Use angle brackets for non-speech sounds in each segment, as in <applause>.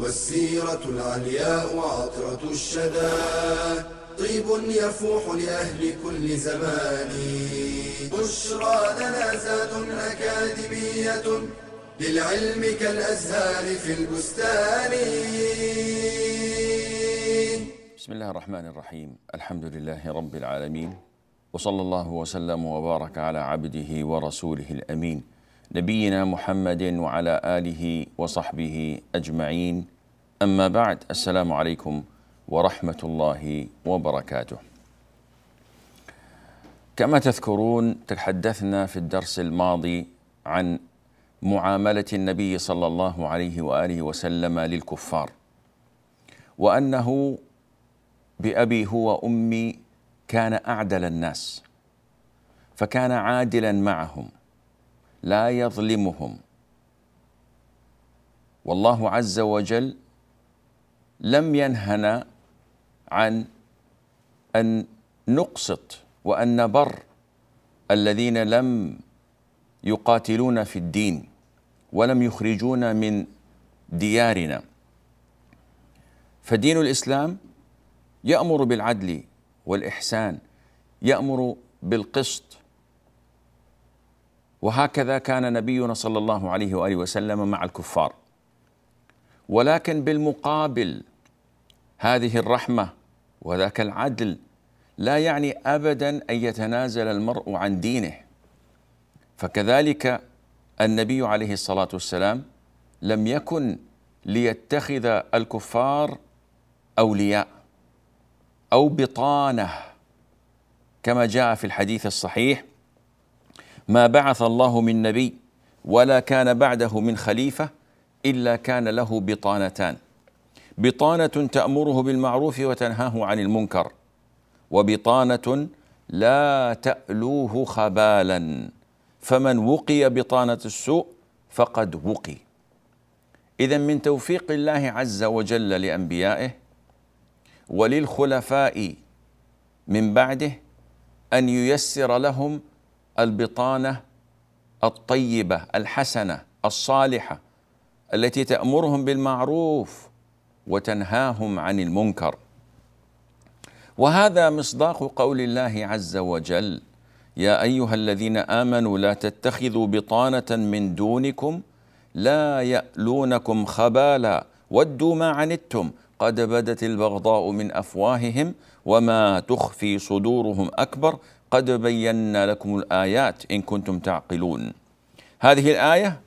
والسيرة العلياء عطرة الشدى. طيب يفوح لأهل كل زمان. بشرى لنا زاد أكاديمية للعلم كالأزهار في البستان. بسم الله الرحمن الرحيم. الحمد لله رب العالمين. وصلى الله وسلم وبارك على عبده ورسوله الأمين. نبينا محمد وعلى آله وصحبه أجمعين. أما بعد السلام عليكم ورحمة الله وبركاته. كما تذكرون تحدثنا في الدرس الماضي عن معاملة النبي صلى الله عليه وآله وسلم للكفار وأنه بأبي هو أمي كان أعدل الناس فكان عادلا معهم. لا يظلمهم. والله عز وجل لم ينهنا عن أن نقسط وأن نبر الذين لم يقاتلون في الدين ولم يخرجونا من ديارنا. فدين الإسلام يأمر بالعدل والإحسان يأمر بالقسط وهكذا كان نبينا صلى الله عليه وآله وسلم مع الكفار. ولكن بالمقابل هذه الرحمة وذاك العدل لا يعني أبدا أن يتنازل المرء عن دينه. فكذلك النبي عليه الصلاة والسلام لم يكن ليتخذ الكفار أولياء أو بطانة كما جاء في الحديث الصحيح ما بعث الله من نبي ولا كان بعده من خليفة إلا كان له بطانتان. بطانة تأمره بالمعروف وتنهاه عن المنكر وبطانة لا تألوه خبالا. فمن وقي بطانة السوء فقد وقي. إذا من توفيق الله عز وجل لأنبيائه وللخلفاء من بعده أن ييسر لهم البطانة الطيبة الحسنة الصالحة التي تأمرهم بالمعروف وتنهاهم عن المنكر. وهذا مصداق قول الله عز وجل يا أيها الذين آمنوا لا تتخذوا بطانة من دونكم لا يألونكم خبالا ودوا ما عنتم قد بدت البغضاء من أفواههم وما تخفي صدورهم أكبر قد بينا لكم الآيات إن كنتم تعقلون. هذه الآية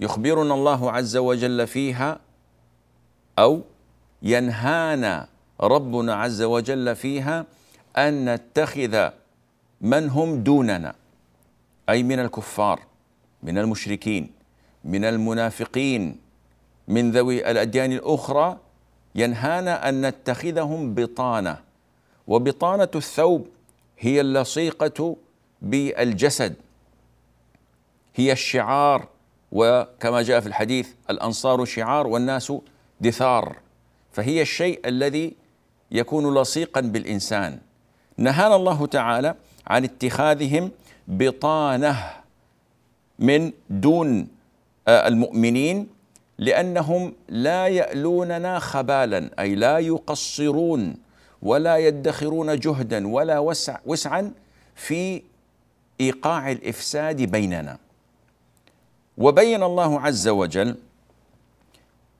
يخبرنا الله عز وجل فيها أو ينهانا ربنا عز وجل فيها أن نتخذ من هم دوننا أي من الكفار من المشركين من المنافقين من ذوي الأديان الأخرى ينهانا أن نتخذهم بطانة. وبطانة الثوب هي اللصيقة بالجسد. هي الشعار وكما جاء في الحديث الأنصار شعار والناس دثار. فهي الشيء الذي يكون لصيقا بالإنسان. نهانا الله تعالى عن اتخاذهم بطانة من دون المؤمنين لأنهم لا يألوننا خبالا أي لا يقصرون. ولا يدخرون جهدا ولا وسع وسعا في إيقاع الإفساد بيننا. وبين الله عز وجل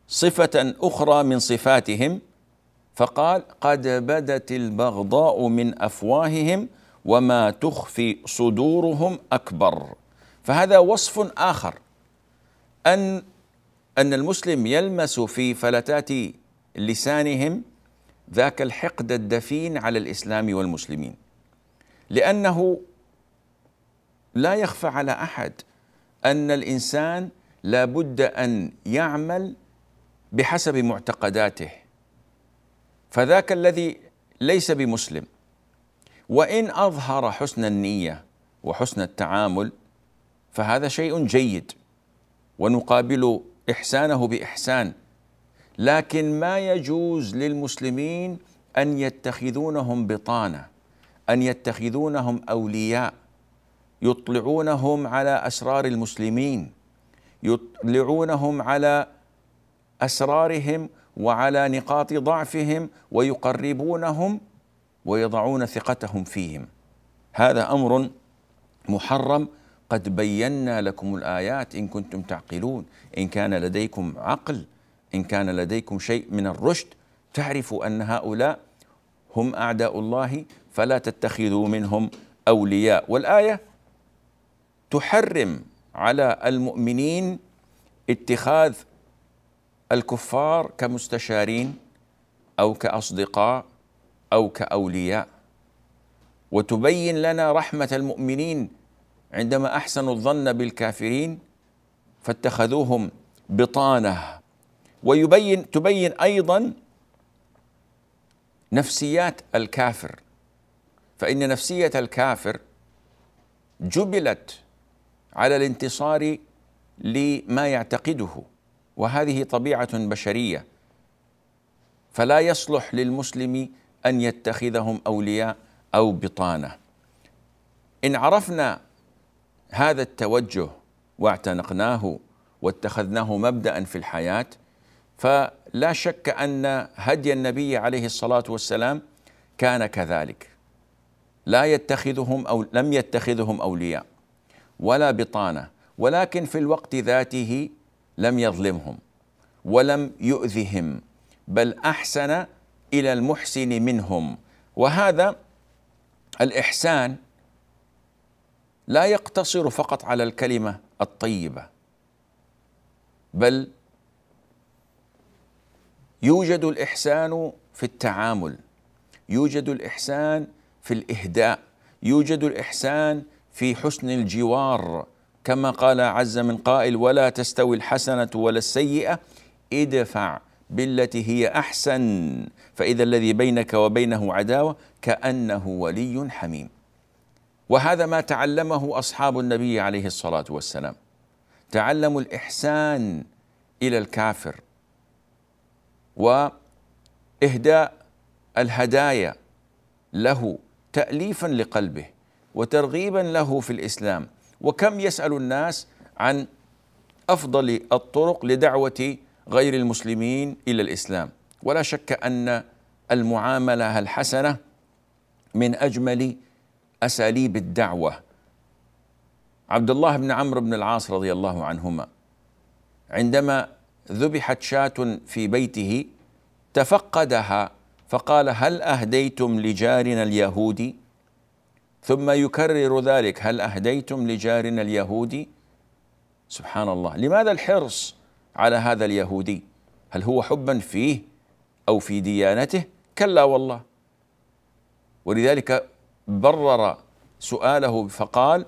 صفة أخرى من صفاتهم فقال قد بدت البغضاء من أفواههم وما تخفي صدورهم أكبر. فهذا وصف آخر. ان أن المسلم يلمس في فلتات لسانهم ذاك الحقد الدفين على الإسلام والمسلمين. لأنه لا يخفى على أحد أن الإنسان لا بد أن يعمل بحسب معتقداته. فذاك الذي ليس بمسلم وإن أظهر حسن النية وحسن التعامل فهذا شيء جيد ونقابل إحسانه بإحسان. لكن ما يجوز للمسلمين أن يتخذونهم بطانة أن يتخذونهم أولياء يطلعونهم على أسرار المسلمين يطلعونهم على أسرارهم وعلى نقاط ضعفهم ويقربونهم ويضعون ثقتهم فيهم. هذا أمر محرم. قد بينا لكم الآيات إن كنتم تعقلون. إن كان لديكم عقل إن كان لديكم شيء من الرشد تعرفوا أن هؤلاء هم أعداء الله فلا تتخذوا منهم أولياء. والآية تحرم على المؤمنين اتخاذ الكفار كمستشارين أو كأصدقاء أو كأولياء. وتبين لنا رحمة المؤمنين عندما أحسنوا الظن بالكافرين فاتخذوهم بطانة ويبين تبين أيضا نفسيات الكافر. فإن نفسية الكافر جبلت على الانتصار لما يعتقده وهذه طبيعة بشرية. فلا يصلح للمسلم أن يتخذهم أولياء أو بطانة. إن عرفنا هذا التوجه واعتنقناه واتخذناه مبدا في الحياة فلا شك أن هدي النبي عليه الصلاة والسلام كان كذلك. لا يتخذهم أو لم يتخذهم أولياء ولا بطانة ولكن في الوقت ذاته لم يظلمهم ولم يؤذهم بل أحسن إلى المحسن منهم. وهذا الإحسان لا يقتصر فقط على الكلمة الطيبة بل يوجد الإحسان في التعامل يوجد الإحسان في الإهداء يوجد الإحسان في حسن الجوار. كما قال عز من قائل ولا تستوي الحسنة ولا السيئة ادفع بالتي هي أحسن فإذا الذي بينك وبينه عداوة كأنه ولي حميم. وهذا ما تعلمه أصحاب النبي عليه الصلاة والسلام. تعلموا الإحسان إلى الكافر. وإهداء الهدايا له تاليفا لقلبه وترغيبا له في الإسلام. وكم يسأل الناس عن أفضل الطرق لدعوة غير المسلمين إلى الإسلام؟ ولا شك أن المعاملة الحسنة من أجمل أساليب الدعوة. عبد الله بن عمرو بن العاص رضي الله عنهما عندما ذبحت شاة في بيته تفقدها فقال هل أهديتم لجارنا اليهودي؟ ثم يكرر ذلك هل أهديتم لجارنا اليهودي؟ سبحان الله. لماذا الحرص على هذا اليهودي؟ هل هو حبا فيه أو في ديانته؟ كلا والله. ولذلك برر سؤاله فقال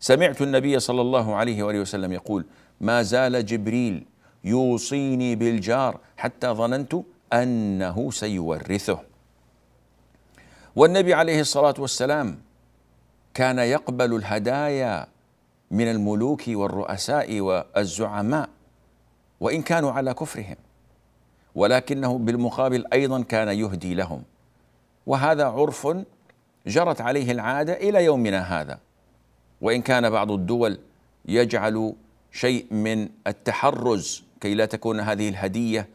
سمعت النبي صلى الله عليه وآله وسلم يقول ما زال جبريل يوصيني بالجار حتى ظننت أنه سيورثه. والنبي عليه الصلاة والسلام كان يقبل الهدايا من الملوك والرؤساء والزعماء وإن كانوا على كفرهم ولكنه بالمقابل أيضا كان يهدي لهم. وهذا عرف جرت عليه العادة إلى يومنا هذا. وإن كان بعض الدول يجعل شيء من التحرز كي لا تكون هذه الهدية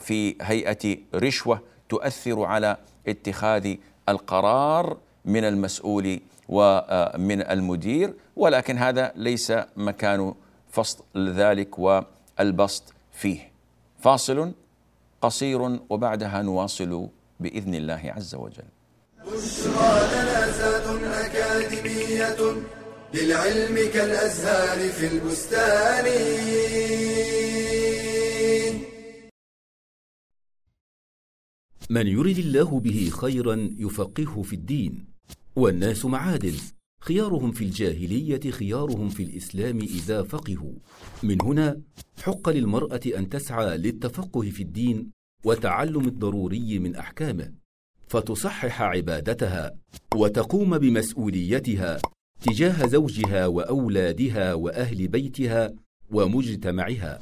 في هيئة رشوة تؤثر على اتخاذ القرار من المسؤول ومن المدير ولكن هذا ليس مكان فصل ذلك والبسط فيه. فاصل قصير وبعدها نواصل بإذن الله عز وجل. أكاديمية للعلم كالأزهار في البستان. من يرد الله به خيرا يفقهه في الدين. والناس معادن. خيارهم في الجاهلية خيارهم في الإسلام إذا فقهوا. من هنا حق للمرأة أن تسعى للتفقه في الدين وتعلم الضروري من أحكامه فتصحح عبادتها وتقوم بمسؤوليتها تجاه زوجها وأولادها وأهل بيتها ومجتمعها.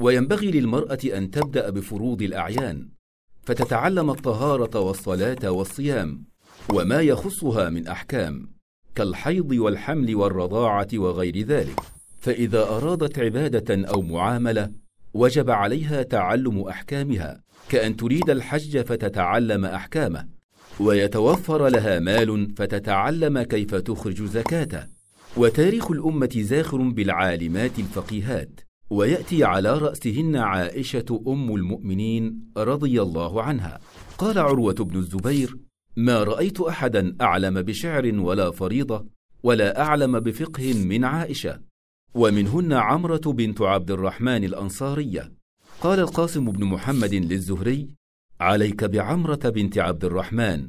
وينبغي للمرأة أن تبدأ بفروض الأعيان فتتعلم الطهارة والصلاة والصيام وما يخصها من أحكام كالحيض والحمل والرضاعة وغير ذلك. فإذا أرادت عبادة أو معاملة وجب عليها تعلم أحكامها كأن تريد الحج فتتعلم أحكامه ويتوفر لها مال فتتعلم كيف تخرج زكاته. وتاريخ الأمة زاخر بالعالمات الفقيهات. ويأتي على رأسهن عائشة أم المؤمنين رضي الله عنها. قال عروة بن الزبير ما رأيت أحدا أعلم بشعر ولا فريضة ولا أعلم بفقه من عائشة. ومنهن عمرة بنت عبد الرحمن الأنصارية. قال القاسم بن محمد للزهري عليك بعمرة بنت عبد الرحمن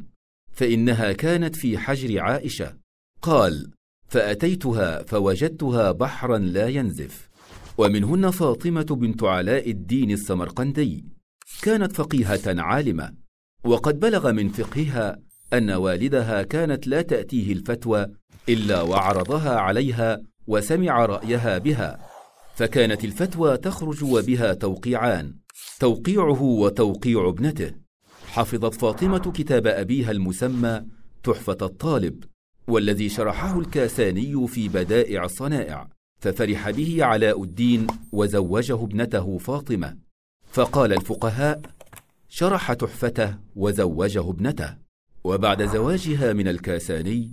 فإنها كانت في حجر عائشة. قال فأتيتها فوجدتها بحرا لا ينزف. ومنهن فاطمة بنت علاء الدين السمرقندي. كانت فقيهة عالمة وقد بلغ من فقهها أن والدها كانت لا تأتيه الفتوى إلا وعرضها عليها وسمع رأيها بها فكانت الفتوى تخرج وبها توقيعان توقيعه وتوقيع ابنته. حفظت فاطمة كتاب أبيها المسمى تحفة الطالب والذي شرحه الكاساني في بدائع الصنائع. ففرح به علاء الدين وزوجه ابنته فاطمة. فقال الفقهاء شرح تحفته وزوجه ابنته. وبعد زواجها من الكاساني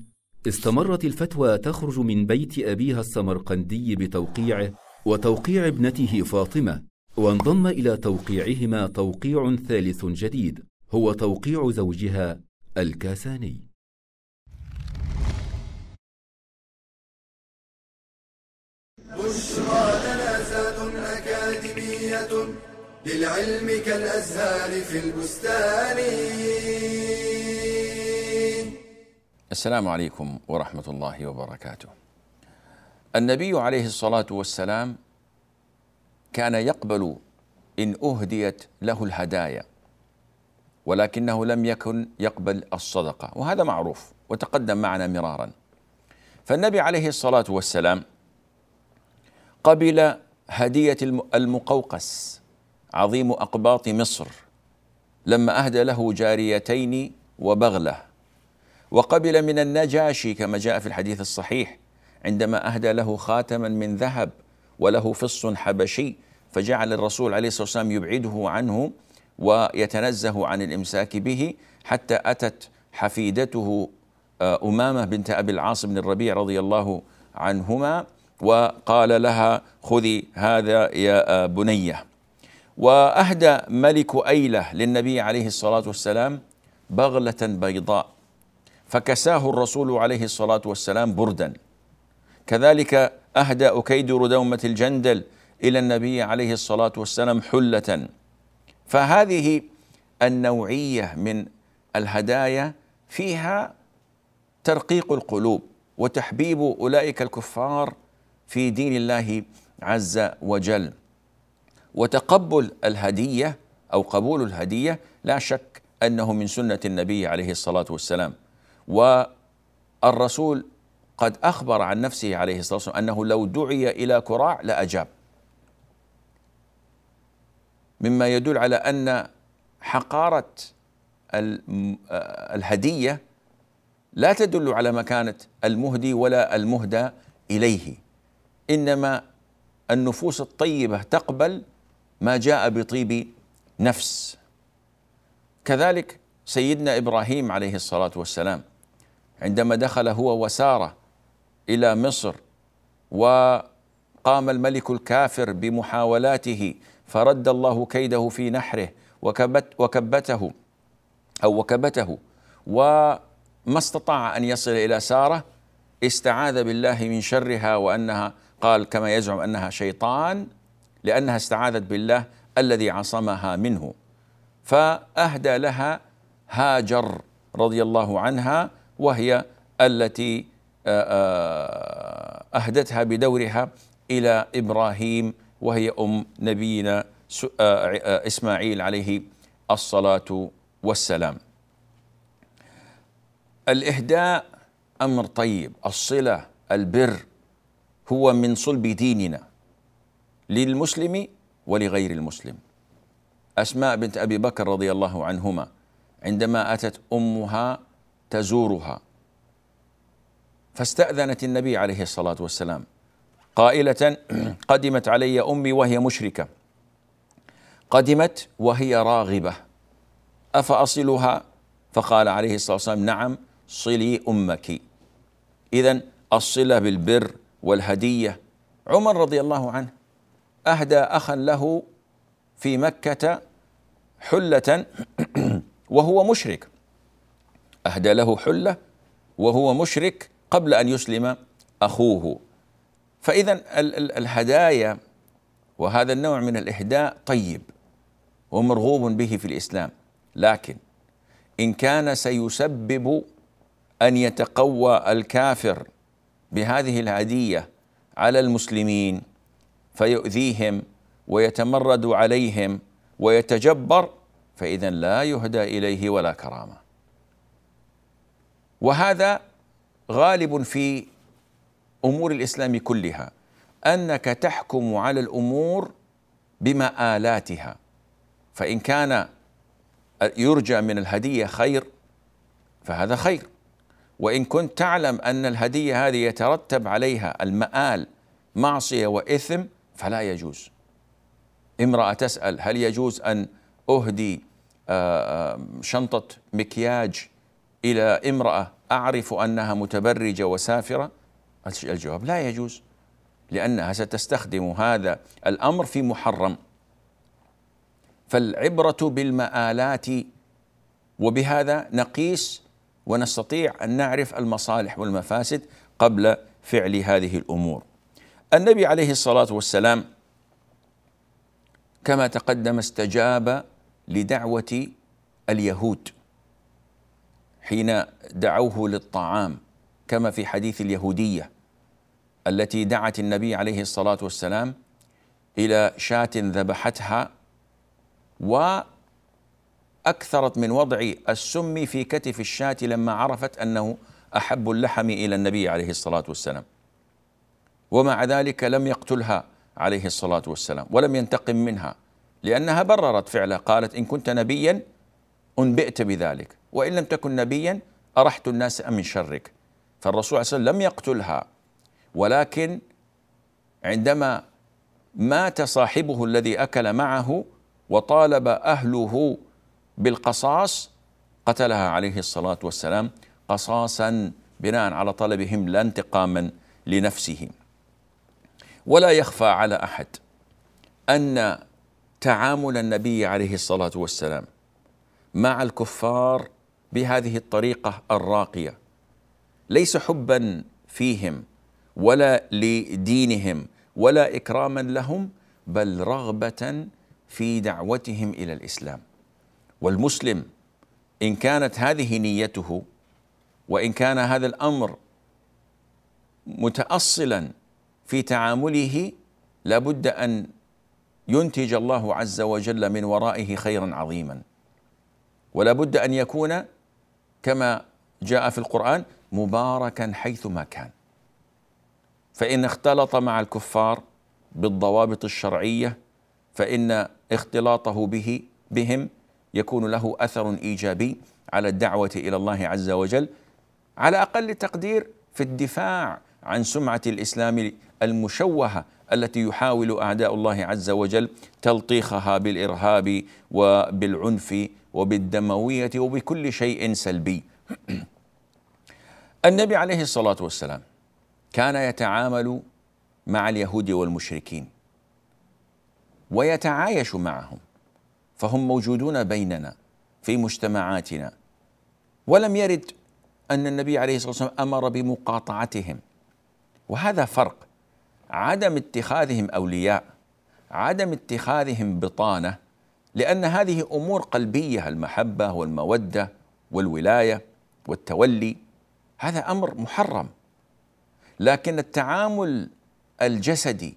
استمرت الفتوى تخرج من بيت أبيها السمرقندي بتوقيعه وتوقيع ابنته فاطمة وانضم إلى توقيعهما توقيع ثالث جديد هو توقيع زوجها الكاساني. بشرى لنا زاد أكاديمية للعلم كالأزهار في البستان السلام عليكم ورحمة الله وبركاته. النبي عليه الصلاة والسلام كان يقبل إن أهديت له الهدايا ولكنه لم يكن يقبل الصدقة وهذا معروف وتقدم معنا مرارا فالنبي عليه الصلاة والسلام قبل هدية المقوقس عظيم أقباط مصر لما أهدى له جاريتين وبغلة. وقبل من النجاشي كما جاء في الحديث الصحيح عندما أهدى له خاتما من ذهب وله فص حبشي فجعل الرسول عليه الصلاة والسلام يبعده عنه ويتنزه عن الإمساك به حتى أتت حفيدته آه، أمامة بنت أبي العاص بن الربيع رضي الله عنهما. وقال لها خذي هذا يا بنيه وأهدى ملك أيلة للنبي عليه الصلاة والسلام بغلة بيضاء فكساه الرسول عليه الصلاة والسلام بردا. كذلك أهدى اكيدر دومه الجندل إلى النبي عليه الصلاة والسلام حلة. فهذه النوعية من الهدايا فيها ترقيق القلوب وتحبيب أولئك الكفار في دين الله عز وجل. وتقبل الهدية أو قبول الهدية لا شك أنه من سنة النبي عليه الصلاة والسلام. والرسول قد أخبر عن نفسه عليه الصلاة والسلام أنه لو دعي إلى كراع لاجاب مما يدل على أن حقارة الهدية لا تدل على مكانه المهدي ولا المهدى إليه. إنما النفوس الطيبة تقبل ما جاء بطيب نفس. كذلك سيدنا إبراهيم عليه الصلاة والسلام عندما دخل هو وسارة إلى مصر وقام الملك الكافر بمحاولاته فرد الله كيده في نحره وكبت وكبته أو وكبته وما استطاع أن يصل إلى سارة استعاذ بالله من شرها وأنها قال كما يزعم أنها شيطان لأنها استعاذت بالله الذي عصمها منه. فأهدى لها هاجر رضي الله عنها وهي التي أهدتها بدورها إلى إبراهيم وهي أم نبينا إسماعيل عليه الصلاة والسلام. الإهداء أمر طيب الصلة البر هو من صلب ديننا للمسلم ولغير المسلم. أسماء بنت أبي بكر رضي الله عنهما عندما أتت أمها تزورها. فاستأذنت النبي عليه الصلاة والسلام. قائلة <clears throat> قدمت علي أمي وهي مشركة. قدمت وهي راغبة. أفأصلها؟ فقال عليه الصلاة والسلام نعم صلي أمك. إذا الصلة بالبر والهدية. عمر رضي الله عنه أهدى أخا له في مكة حلة <clears throat> وهو مشرك. أهدى له حلة وهو مشرك قبل أن يسلم أخوه. فإذا الهدايا وهذا النوع من الإهداء طيب ومرغوب به في الإسلام. لكن إن كان سيسبب أن يتقوى الكافر بهذه الهدية على المسلمين فيؤذيهم ويتمرد عليهم ويتجبر فإذا لا يهدى إليه ولا كرامة. وهذا غالب في أمور الإسلام كلها أنك تحكم على الأمور بمآلاتها. فإن كان يرجى من الهدية خير فهذا خير. وإن كنت تعلم أن الهدية هذه يترتب عليها المآل معصية وإثم فلا يجوز. امرأة تسأل هل يجوز أن أهدي آه، آه، شنطة مكياج إلى امرأة أعرف أنها متبرجة وسافرة؟ الجواب لا يجوز لأنها ستستخدم هذا الأمر في محرم. فالعبرة بالمآلات وبهذا نقيس ونستطيع أن نعرف المصالح والمفاسد قبل فعل هذه الأمور. النبي عليه الصلاة والسلام كما تقدم استجاب لدعوة اليهود حين دعوه للطعام كما في حديث اليهودية التي دعت النبي عليه الصلاة والسلام إلى شاة ذبحتها واكثرت من وضع السم في كتف الشاة لما عرفت أنه أحب اللحم إلى النبي عليه الصلاة والسلام. ومع ذلك لم يقتلها عليه الصلاة والسلام ولم ينتقم منها لأنها بررت فعله قالت إن كنت نبيا أنبئت بذلك وإن لم تكن نبيا أرحت الناس من شرك. فالرسول صلى الله عليه وسلم لم يقتلها ولكن عندما مات صاحبه الذي أكل معه وطالب أهله بالقصاص قتلها عليه الصلاة والسلام قصاصا بناء على طلبهم لا انتقاما لنفسه ولا يخفى على أحد أن تعامل النبي عليه الصلاة والسلام مع الكفار بهذه الطريقة الراقية ليس حبا فيهم ولا لدينهم ولا إكراما لهم بل رغبة في دعوتهم إلى الإسلام. والمسلم إن كانت هذه نيته وإن كان هذا الأمر متاصلا في تعامله لابد أن ينتج الله عز وجل من ورائه خيرا عظيما. ولا بد أن يكون كما جاء في القرآن مباركا حيثما كان. فإن اختلط مع الكفار بالضوابط الشرعية فإن اختلاطه به بهم يكون له أثر إيجابي على الدعوة إلى الله عز وجل على أقل تقدير في الدفاع عن سمعة الإسلام المشوهة التي يحاول أعداء الله عز وجل تلطيخها بالإرهاب وبالعنف وبالدموية وبكل شيء سلبي. <clears throat> النبي عليه الصلاة والسلام كان يتعامل مع اليهود والمشركين ويتعايش معهم. فهم موجودون بيننا في مجتمعاتنا. ولم يرد أن النبي عليه الصلاة والسلام أمر بمقاطعتهم. وهذا فرق. عدم اتخاذهم أولياء عدم اتخاذهم بطانة لأن هذه أمور قلبية المحبة والمودة والولاية والتولي. هذا أمر محرم. لكن التعامل الجسدي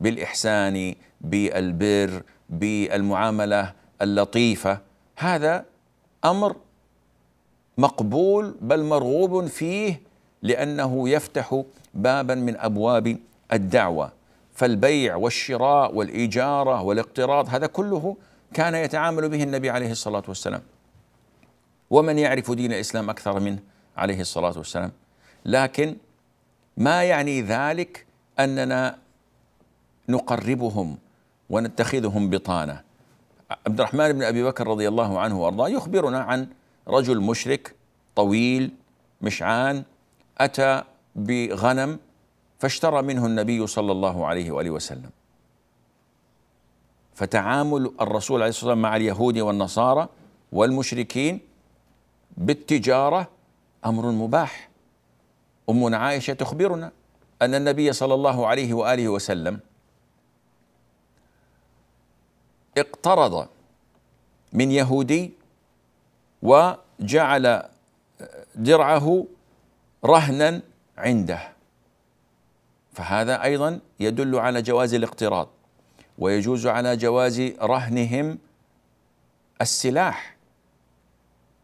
بالإحسان بالبر بالمعاملة اللطيفة. هذا أمر مقبول بل مرغوب فيه لأنه يفتح بابا من أبواب الدعوة. فالبيع والشراء والإجارة والاقتراض هذا كله كان يتعامل به النبي عليه الصلاة والسلام. ومن يعرف دين الإسلام أكثر منه عليه الصلاة والسلام. لكن ما يعني ذلك أننا نقربهم ونتخذهم بطانة. عبد الرحمن بن أبي بكر رضي الله عنه وأرضاه يخبرنا عن رجل مشرك طويل مشعان أتى بغنم فاشترى منه النبي صلى الله عليه وآله وسلم. فتعامل الرسول عليه الصلاة والسلام مع اليهود والنصارى والمشركين بالتجارة أمر مباح. أمنا عائشة تخبرنا أن النبي صلى الله عليه وآله وسلم اقترض من يهودي وجعل درعه رهنا عنده. فهذا أيضا يدل على جواز الاقتراض ويجوز على جواز رهنهم السلاح.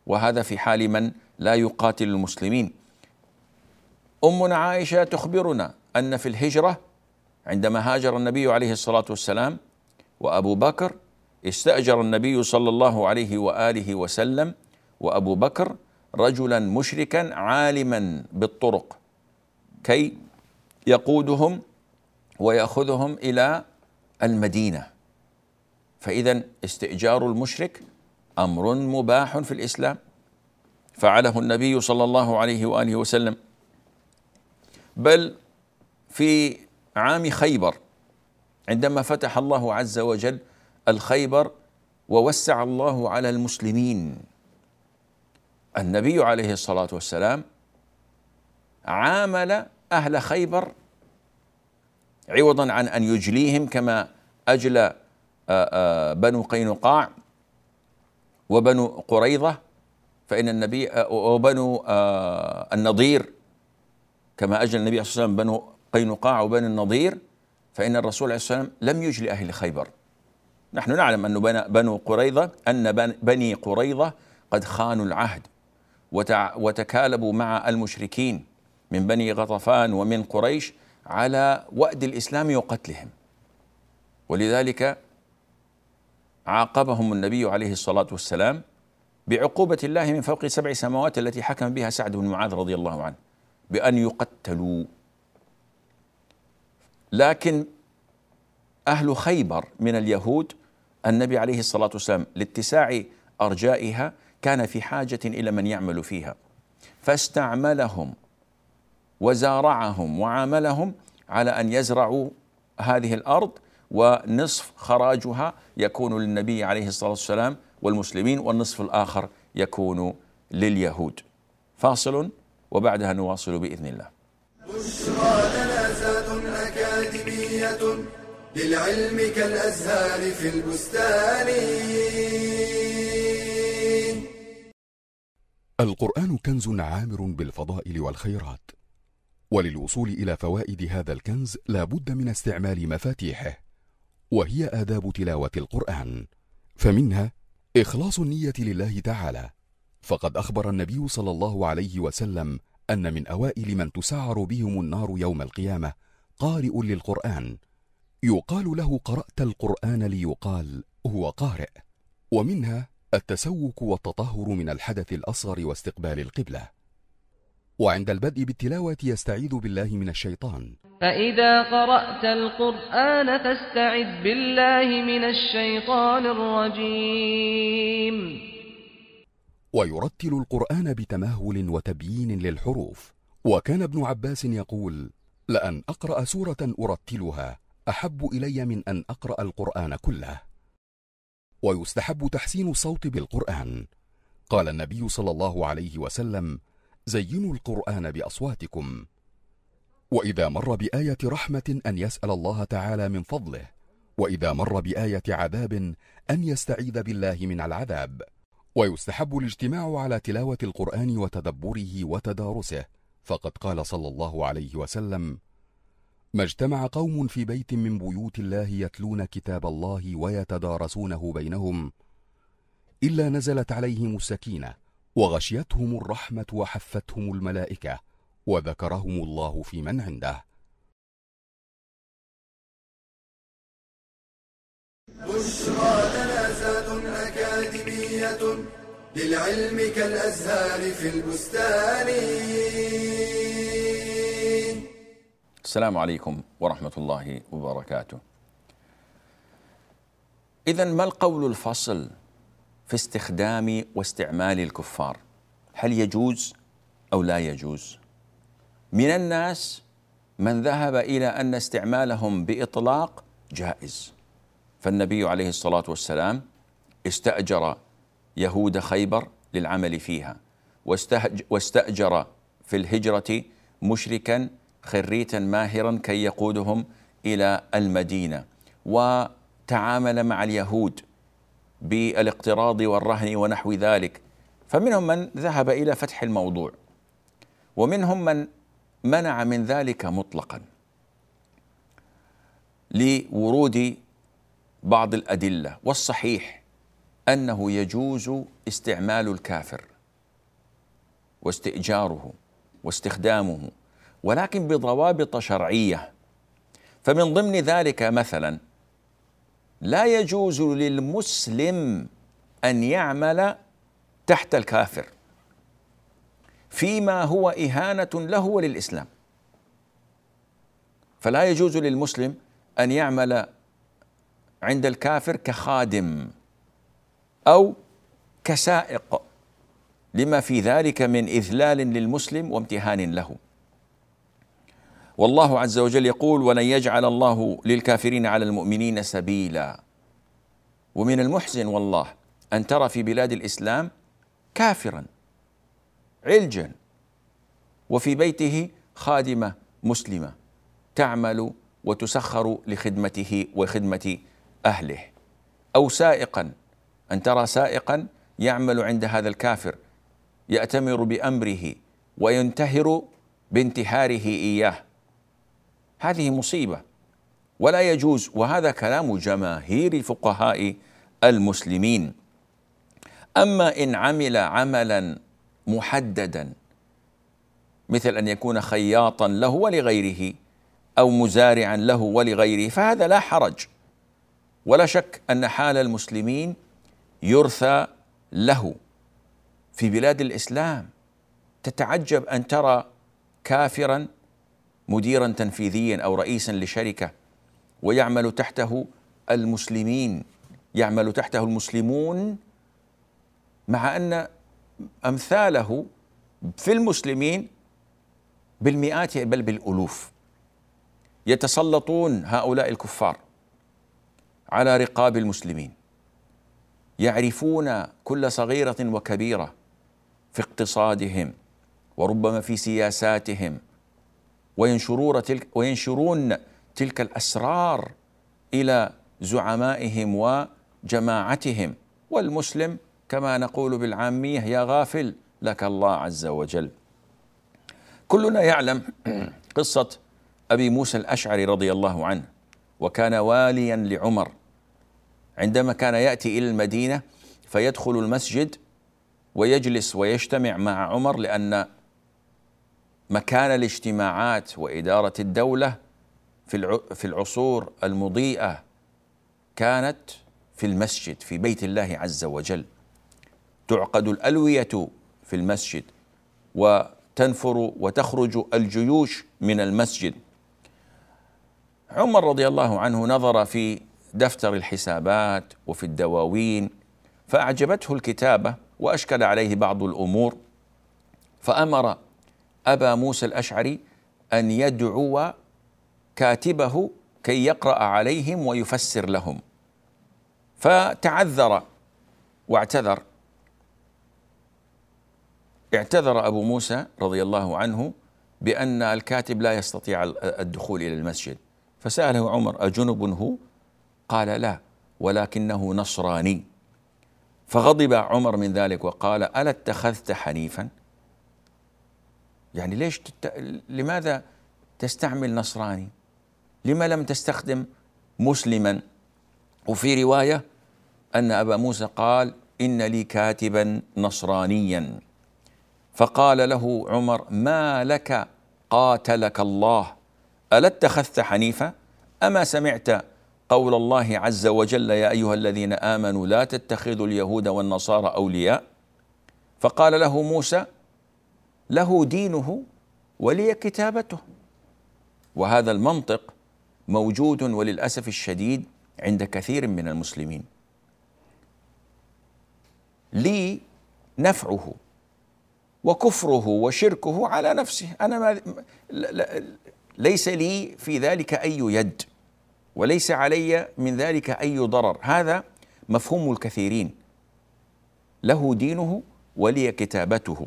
وهذا في حال من لا يقاتل المسلمين. أمنا عائشة تخبرنا أن في الهجرة عندما هاجر النبي عليه الصلاة والسلام وأبو بكر استأجر النبي صلى الله عليه وآله وسلم وأبو بكر رجلا مشركا عالما بالطرق كي يقودهم ويأخذهم إلى المدينة. فاذا استئجار المشرك أمر مباح في الإسلام. فعله النبي صلى الله عليه وآله وسلم. بل في عام خيبر عندما فتح الله عز وجل الخيبر ووسع الله على المسلمين. النبي عليه الصلاة والسلام عامل أهل خيبر عوضا عن أن يجليهم كما أجلى بنو قينقاع وبنو قريظة فإن النبي وبنو النضير كما أجلى النبي صلى الله عليه وسلم بنو قينقاع وبنو النضير. فإن الرسول عليه الصلاة والسلام لم يجلي أهل خيبر. نحن نعلم أن بنو قريظة أن بني قريظة قد خانوا العهد وتكالبوا مع المشركين من بني غطفان ومن قريش على وأد الإسلام وقتلهم. ولذلك عاقبهم النبي عليه الصلاة والسلام بعقوبة الله من فوق سبع سماوات التي حكم بها سعد بن معاذ رضي الله عنه بأن يقتلوا لكن أهل خيبر من اليهود النبي عليه الصلاة والسلام لاتساع أرجائها كان في حاجة إلى من يعمل فيها. فاستعملهم وزارعهم وعاملهم على أن يزرعوا هذه الأرض ونصف خراجها يكون للنبي عليه الصلاة والسلام والمسلمين والنصف الآخر يكون لليهود. فاصل وبعدها نواصل بإذن الله. للعلم كالأزهار في البستان. القرآن كنز عامر بالفضائل والخيرات وللوصول إلى فوائد هذا الكنز لا بد من استعمال مفاتيحه وهي آداب تلاوة القرآن. فمنها إخلاص النية لله تعالى. فقد أخبر النبي صلى الله عليه وسلم أن من أوائل من تسعر بهم النار يوم القيامة قارئ للقرآن يقال له قرأت القرآن ليقال هو قارئ ومنها التسوك والتطهر من الحدث الأصغر واستقبال القبلة. وعند البدء بالتلاوة يستعيذ بالله من الشيطان. فإذا قرأت القرآن فاستعذ بالله من الشيطان الرجيم. ويرتل القرآن بتمهل وتبيين للحروف. وكان ابن عباس يقول لأن أقرأ سورة أرتلها أحب إلي من أن أقرأ القرآن كله. ويستحب تحسين الصوت بالقرآن. قال النبي صلى الله عليه وسلم زينوا القرآن بأصواتكم. وإذا مر بآية رحمة أن يسأل الله تعالى من فضله. وإذا مر بآية عذاب أن يستعيذ بالله من العذاب. ويستحب الاجتماع على تلاوة القرآن وتدبره وتدارسه. فقد قال صلى الله عليه وسلم ما اجتمع قوم في بيت من بيوت الله يتلون كتاب الله ويتدارسونه بينهم إلا نزلت عليهم السكينة وغشيتهم الرحمة وحفتهم الملائكة وذكرهم الله في من عنده. بشرى لنا زاد أكاديمية للعلم كالأزهار في البستان. السلام عليكم ورحمة الله وبركاته. إذا ما القول الفصل في استخدام واستعمال الكفار؟ هل يجوز أو لا يجوز؟ من الناس من ذهب إلى أن استعمالهم بإطلاق جائز. فالنبي عليه الصلاة والسلام استأجر يهود خيبر للعمل فيها واستأجر في الهجرة مشركا خريتا ماهرا كي يقودهم إلى المدينة وتعامل مع اليهود بالاقتراض والرهن ونحو ذلك. فمنهم من ذهب إلى فتح الموضوع ومنهم من منع من ذلك مطلقا لورود بعض الأدلة. والصحيح أنه يجوز استعمال الكافر واستئجاره واستخدامه. ولكن بضوابط شرعية. فمن ضمن ذلك مثلا لا يجوز للمسلم أن يعمل تحت الكافر فيما هو إهانة له وللإسلام. فلا يجوز للمسلم أن يعمل عند الكافر كخادم أو كسائق لما في ذلك من إذلال للمسلم وامتهان له. والله عز وجل يقول ولن يجعل الله للكافرين على المؤمنين سبيلا. ومن المحزن والله أن ترى في بلاد الإسلام كافرا علجا وفي بيته خادمة مسلمة تعمل وتسخر لخدمته وخدمة أهله. أو سائقا أن ترى سائقا يعمل عند هذا الكافر يأتمر بأمره وينتهر بانتهاره إياه. هذه مصيبة. ولا يجوز وهذا كلام جماهير فقهاء المسلمين. أما إن عمل عملا محددا مثل أن يكون خياطا له ولغيره أو مزارعا له ولغيره فهذا لا حرج. ولا شك أن حال المسلمين يرثى له. في بلاد الإسلام تتعجب أن ترى كافرا مديرا تنفيذيا أو رئيسا لشركة ويعمل تحته المسلمين يعمل تحته المسلمون مع أن أمثاله في المسلمين بالمئات بل بالألوف. يتسلطون هؤلاء الكفار على رقاب المسلمين. يعرفون كل صغيرة وكبيرة في اقتصادهم وربما في سياساتهم وينشرون تلك وينشرون تلك الأسرار إلى زعمائهم وجماعتهم والمسلم كما نقول بالعامية يا غافل لك الله عز وجل. كلنا يعلم قصة أبي موسى الأشعري رضي الله عنه وكان واليا لعمر عندما كان يأتي إلى المدينة فيدخل المسجد ويجلس ويجتمع مع عمر لأن مكان الاجتماعات وإدارة الدولة في العصور المضيئة كانت في المسجد في بيت الله عز وجل. تعقد الألوية في المسجد وتنفر وتخرج الجيوش من المسجد. عمر رضي الله عنه نظر في دفتر الحسابات وفي الدواوين فأعجبته الكتابة وأشكل عليه بعض الأمور فأمر أبا موسى الأشعري أن يدعو كاتبه كي يقرأ عليهم ويفسر لهم. فتعذر واعتذر. اعتذر أبو موسى رضي الله عنه بأن الكاتب لا يستطيع الدخول إلى المسجد. فسأله عمر أجنب هو؟ قال لا ولكنه نصراني. فغضب عمر من ذلك وقال ألا اتخذت حنيفا؟ يعني ليش تت... لماذا تستعمل نصراني؟ لما لم تستخدم مسلما؟ وفي رواية أن أبا موسى قال إن لي كاتبا نصرانيا. فقال له عمر ما لك قاتلك الله؟ الا اتخذت حنيفا؟ أما سمعت قول الله عز وجل يا أيها الذين آمنوا لا تتخذوا اليهود والنصارى أولياء؟ فقال له موسى له دينه ولي كتابته. وهذا المنطق موجود وللأسف الشديد عند كثير من المسلمين. لي نفعه وكفره وشركه على نفسه. أنا ما ليس لي في ذلك أي يد وليس علي من ذلك أي ضرر. هذا مفهوم الكثيرين. له دينه ولي كتابته.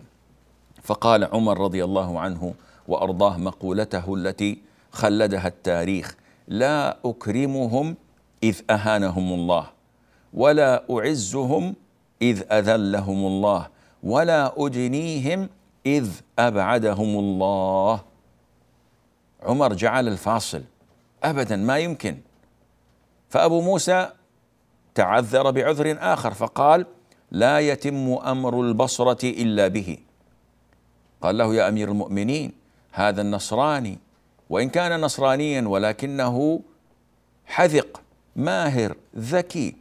فقال عمر رضي الله عنه وأرضاه مقولته التي خلدها التاريخ لا أكرمهم إذ أهانهم الله ولا أعزهم إذ أذلهم الله ولا ادنيهم إذ أبعدهم الله. عمر جعل الفاصل ابدا ما يمكن. فأبو موسى تعذر بعذر آخر فقال لا يتم أمر البصرة إلا به. قال له يا أمير المؤمنين هذا النصراني وإن كان نصرانيا ولكنه حذق ماهر ذكي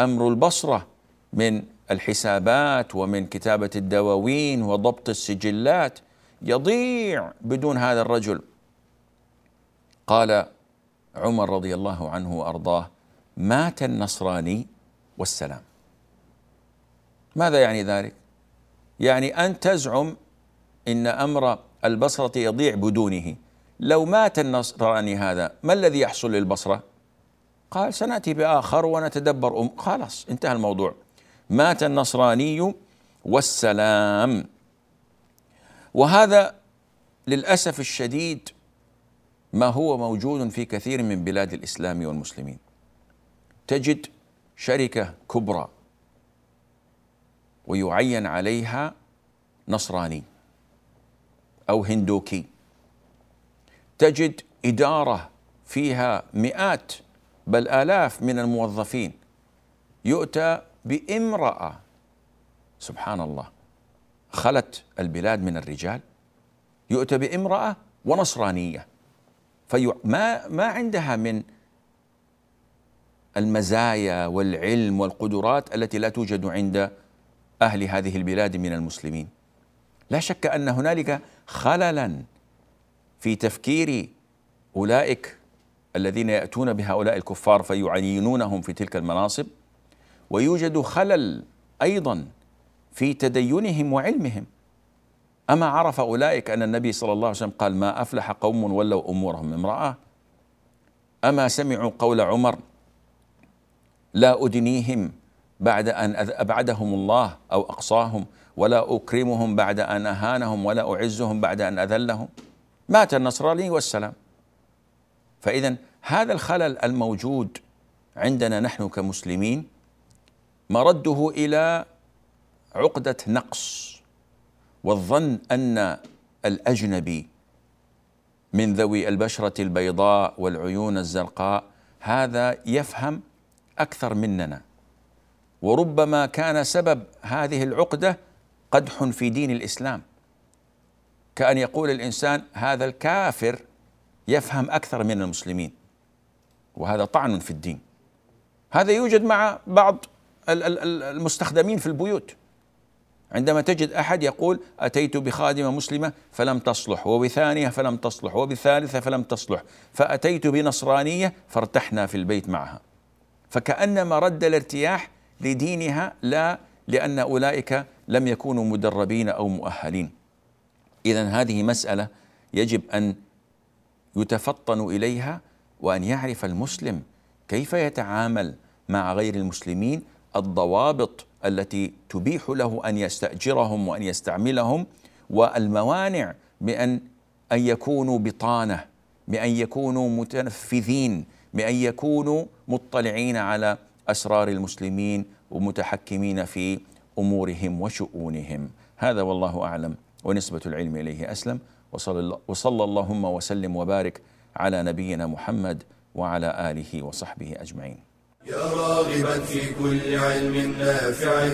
أمر البصرة من الحسابات ومن كتابة الدواوين وضبط السجلات يضيع بدون هذا الرجل. قال عمر رضي الله عنه وأرضاه مات النصراني والسلام. ماذا يعني ذلك؟ يعني أن تزعم إن أمر البصرة يضيع بدونه. لو مات النصراني هذا ما الذي يحصل للبصرة؟ قال سنأتي بآخر ونتدبر أم خلاص انتهى الموضوع. مات النصراني والسلام. وهذا للأسف الشديد ما هو موجود في كثير من بلاد الإسلام والمسلمين. تجد شركة كبرى ويعين عليها نصراني. أو هندوكي. تجد إدارة فيها مئات بل آلاف من الموظفين يؤتى بامرأة. سبحان الله. خلت البلاد من الرجال. يؤتى بامرأة ونصرانية. في ما ما عندها من المزايا والعلم والقدرات التي لا توجد عند أهل هذه البلاد من المسلمين. لا شك أن هنالك خللا في تفكير أولئك الذين يأتون بهؤلاء الكفار فيعينونهم في تلك المناصب ويوجد خلل أيضا في تدينهم وعلمهم. أما عرف أولئك أن النبي صلى الله عليه وسلم قال ما أفلح قوم ولوا أمورهم امرأة أما سمعوا قول عمر لا أدنيهم بعد أن أبعدهم الله أو أقصاهم ولا أكرمهم بعد أن أهانهم ولا أعزهم بعد أن أذلهم. مات النصراني والسلام. فإذا هذا الخلل الموجود عندنا نحن كمسلمين مرده إلى عقدة نقص والظن أن الأجنبي من ذوي البشرة البيضاء والعيون الزرقاء هذا يفهم أكثر مننا. وربما كان سبب هذه العقدة قدح في دين الإسلام. كأن يقول الإنسان هذا الكافر يفهم أكثر من المسلمين وهذا طعن في الدين. هذا يوجد مع بعض المستخدمين في البيوت. عندما تجد أحد يقول أتيت بخادمة مسلمة فلم تصلح وبثانية فلم تصلح وبثالثة فلم تصلح فأتيت بنصرانية فارتحنا في البيت معها. فكأنما رد الارتياح لدينها لا لأن أولئك لم يكونوا مدربين أو مؤهلين. اذا هذه مسألة يجب أن يتفطن إليها وأن يعرف المسلم كيف يتعامل مع غير المسلمين الضوابط التي تبيح له أن يستأجرهم وأن يستعملهم والموانع بأن أن يكونوا بطانة بأن يكونوا متنفذين بأن يكونوا مطلعين على أسرار المسلمين ومتحكمين في أمورهم وشؤونهم. هذا والله أعلم. ونسبة العلم إليه أسلم. وصلى, اللهم وسلم وبارك على نبينا محمد وعلى آله وصحبه أجمعين. يا راغبا في كل علم نافع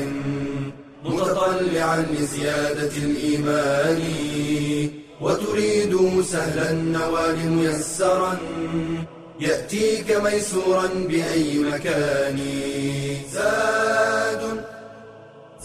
متطلعا لزيادة الإيمان. وتريد سهلا النوال ميسرا يأتيك ميسورا بأي مكان. زاد